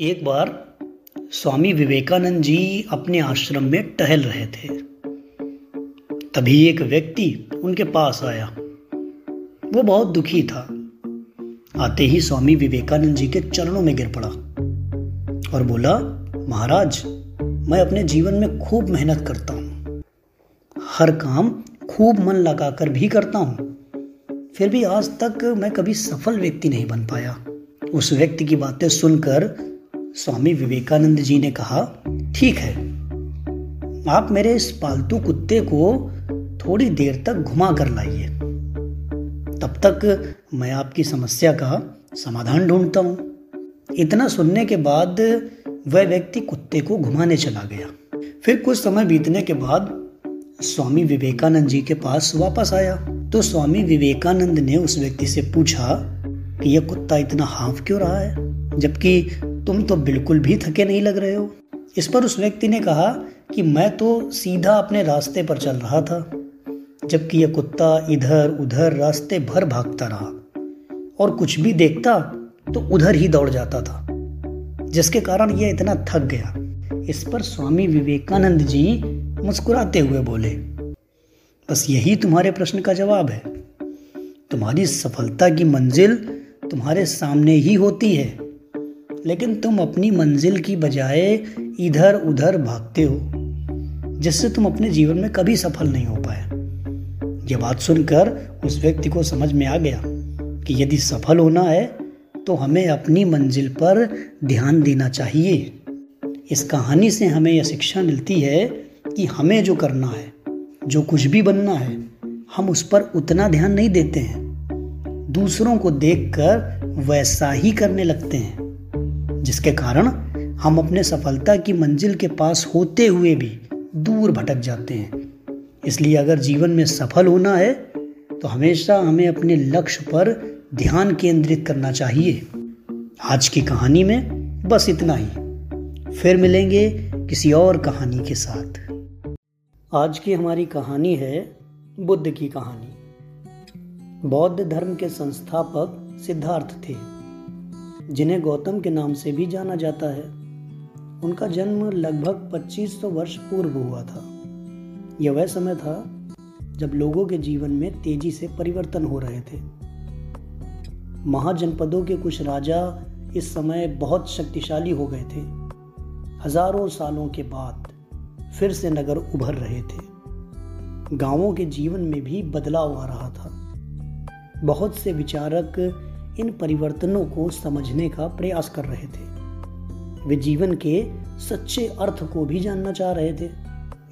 एक बार स्वामी विवेकानंद जी अपने आश्रम में टहल रहे थे। तभी एक व्यक्ति उनके पास आया। वो बहुत दुखी था। आते ही स्वामी विवेकानंद जी के चरणों में गिर पड़ा और बोला, महाराज, मैं अपने जीवन में खूब मेहनत करता हूँ। हर काम खूब मन लगाकर भी करता हूँ। फिर भी आज तक मैं कभी सफल व्यक्ति नहीं बन पाया। उस व्यक्ति की बातें सुनकर स्वामी विवेकानंद जी ने कहा, ठीक है। आप मेरे इस पालतू कुत्ते को थोड़ी देर तक घुमा कर लाइए। तब तक मैं आपकी समस्या का समाधान ढूंढता हूँ। इतना सुनने के बाद वह व्यक्ति कुत्ते को घुमाने चला गया। फिर कुछ समय बीतने के बाद स्वामी विवेकानंद जी के पास वापस आया। तो स्वामी विवेकानंद ने उस व्यक्ति से पूछा कि, यह कुत्ता इतना हाफ़ क्यों रहा है? जबकि तुम तो बिल्कुल भी थके नहीं लग रहे हो। इस पर उस व्यक्ति ने कहा कि मैं तो सीधा अपने रास्ते पर चल रहा था, जबकि यह कुत्ता इधर उधर रास्ते भर भागता रहा और कुछ भी देखता तो उधर ही दौड़ जाता था, जिसके कारण यह इतना थक गया। इस पर स्वामी विवेकानंद जी मुस्कुराते हुए बोले, बस यही तुम्हारे प्रश्न का जवाब है। तुम्हारी सफलता की मंजिल तुम्हारे सामने ही होती है। लेकिन तुम अपनी मंजिल की बजाय इधर उधर भागते हो, जिससे तुम अपने जीवन में कभी सफल नहीं हो पाए। यह बात सुनकर उस व्यक्ति को समझ में आ गया कि यदि सफल होना है तो हमें अपनी मंजिल पर ध्यान देना चाहिए। इस कहानी से हमें यह शिक्षा मिलती है कि हमें जो करना है, जो कुछ भी बनना है, हम उस पर उतना ध्यान नहीं देते हैं। दूसरों को देखकर वैसा ही करने लगते हैं। जिसके कारण हम अपने सफलता की मंजिल के पास होते हुए भी दूर भटक जाते हैं। इसलिए अगर जीवन में सफल होना है तो हमेशा हमें अपने लक्ष्य पर ध्यान केंद्रित करना चाहिए। आज की कहानी में बस इतना ही। फिर मिलेंगे किसी और कहानी के साथ। आज की हमारी कहानी है बुद्ध की कहानी। बौद्ध धर्म के संस्थापक सिद्धार्थ थे। जिन्हें गौतम के नाम से भी जाना जाता है। उनका जन्म लगभग 2500 वर्ष पूर्व हुआ था। यह वह समय था जब लोगों के जीवन में तेज़ी से परिवर्तन हो रहे थे। महाजनपदों के कुछ राजा इस समय बहुत शक्तिशाली हो गए थे। हज़ारों सालों के बाद फिर से नगर उभर रहे थे। गाँवों के जीवन में भी बदलाव आ रहा था। बहुत से विचारक इन परिवर्तनों को समझने का प्रयास कर रहे थे। वे जीवन के सच्चे अर्थ को भी जानना चाह रहे थे।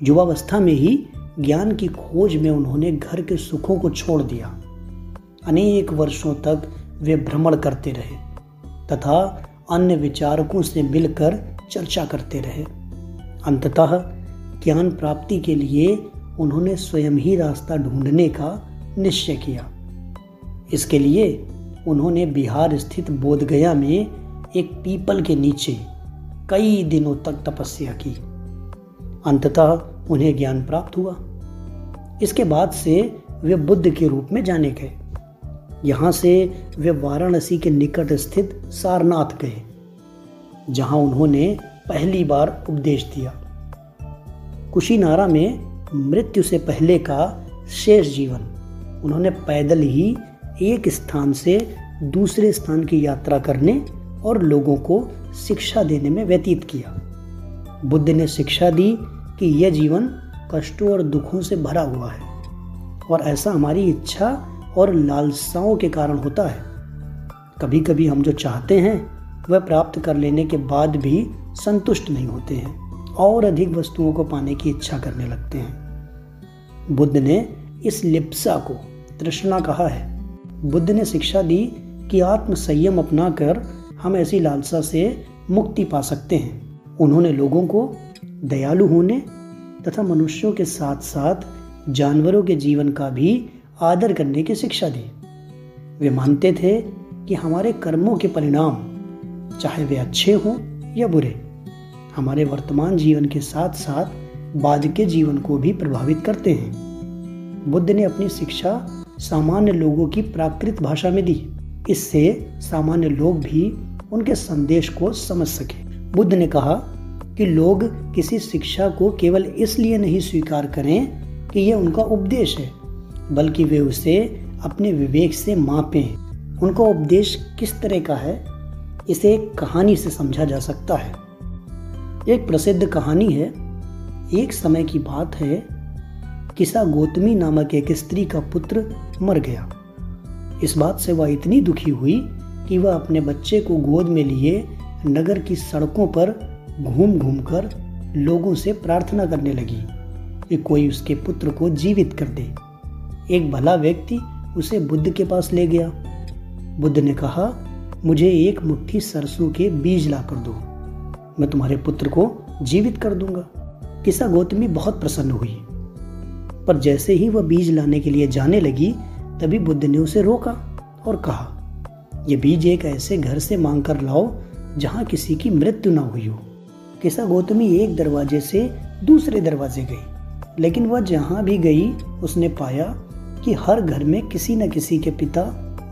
युवावस्था में ही ज्ञान की खोज में उन्होंने घर के सुखों को छोड़ दिया। अनेक वर्षों तक वे भ्रमण करते रहे तथा अन्य विचारकों से मिलकर चर्चा करते रहे। अंततः ज्ञान प्राप्ति के लिए उन्होंने स्वयं ही रास्ता ढूँढने का निश्चय किया। इसके लिए उन्होंने बिहार स्थित बोधगया में एक पीपल के नीचे कई दिनों तक तपस्या की। अंततः उन्हें ज्ञान प्राप्त हुआ। इसके बाद से वे बुद्ध के रूप में जाने गए। यहाँ से वे वाराणसी के निकट स्थित सारनाथ गए, जहाँ उन्होंने पहली बार उपदेश दिया। कुशीनारा में मृत्यु से पहले का शेष जीवन, उन्होंने पैदल ही एक स्थान से दूसरे स्थान की यात्रा करने और लोगों को शिक्षा देने में व्यतीत किया। बुद्ध ने शिक्षा दी कि यह जीवन कष्टों और दुखों से भरा हुआ है और ऐसा हमारी इच्छा और लालसाओं के कारण होता है। कभी कभी हम जो चाहते हैं, वह प्राप्त कर लेने के बाद भी संतुष्ट नहीं होते हैं और अधिक वस्तुओं को पाने की इच्छा करने लगते हैं। बुद्ध ने इस लिप्सा को तृष्णा कहा है। बुद्ध ने शिक्षा दी कि आत्म संयम अपनाकर हम ऐसी लालसा से मुक्ति पा सकते हैं। उन्होंने लोगों को दयालु होने तथा मनुष्यों के साथ साथ जानवरों के जीवन का भी आदर करने की शिक्षा दी। वे मानते थे कि हमारे कर्मों के परिणाम, चाहे वे अच्छे हों या बुरे, हमारे वर्तमान जीवन के साथ साथ बाद के जीवन को भी प्रभावित करते हैं। बुद्ध ने अपनी शिक्षा सामान्य लोगों की प्राकृत भाषा में दी। इससे सामान्य लोग भी उनके संदेश को समझ सके। बुद्ध ने कहा कि लोग किसी शिक्षा को केवल इसलिए नहीं स्वीकार करें कि यह उनका उपदेश है, बल्कि वे उसे अपने विवेक से मापें। उनका उपदेश किस तरह का है, इसे एक कहानी से समझा जा सकता है। एक प्रसिद्ध कहानी है, एक समय की बात है किसा गौतमी नामक एक स्त्री का पुत्र मर गया। इस बात से वह इतनी दुखी हुई कि वह अपने बच्चे को गोद में लिए नगर की सड़कों पर घूम घूम कर लोगों से प्रार्थना करने लगी कि कोई उसके पुत्र को जीवित कर दे। एक भला व्यक्ति उसे बुद्ध के पास ले गया। बुद्ध ने कहा, मुझे एक मुट्ठी सरसों के बीज ला कर दो। मैं तुम्हारे पुत्र को जीवित कर दूँगा। किसा गौतमी बहुत प्रसन्न हुई। पर जैसे ही वह बीज लाने के लिए जाने लगी, तभी बुद्ध ने उसे रोका और कहा यह बीज एक ऐसे घर से मांग कर लाओ, जहाँ किसी की मृत्यु ना हुई हो। किसा गौतमी एक दरवाजे से दूसरे दरवाजे गई, लेकिन वह जहाँ भी गई, उसने पाया कि हर घर में किसी न किसी के पिता,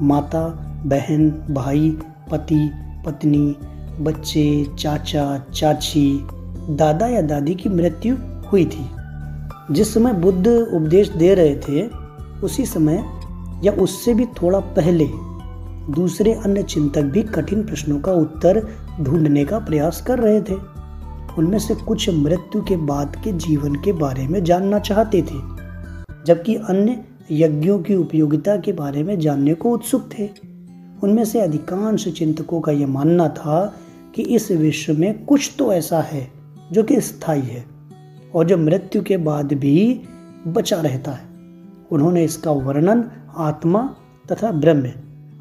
माता, बहन, भाई, पति, पत्नी, बच्चे, चाचा, चाची, दादा या दादी की मृत्यु हुई थी। जिस समय बुद्ध उपदेश दे रहे थे, उसी समय या उससे भी थोड़ा पहले दूसरे अन्य चिंतक भी कठिन प्रश्नों का उत्तर ढूँढने का प्रयास कर रहे थे। उनमें से कुछ मृत्यु के बाद के जीवन के बारे में जानना चाहते थे, जबकि अन्य यज्ञों की उपयोगिता के बारे में जानने को उत्सुक थे। उनमें से अधिकांश चिंतकों का यह मानना था कि इस विश्व में कुछ तो ऐसा है जो कि स्थायी है। और जो मृत्यु के बाद भी बचा रहता है। उन्होंने इसका वर्णन आत्मा तथा ब्रह्म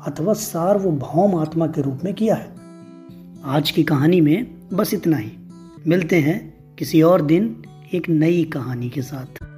अथवा सार्वभौम आत्मा के रूप में किया है। आज की कहानी में बस इतना ही। मिलते हैं किसी और दिन एक नई कहानी के साथ।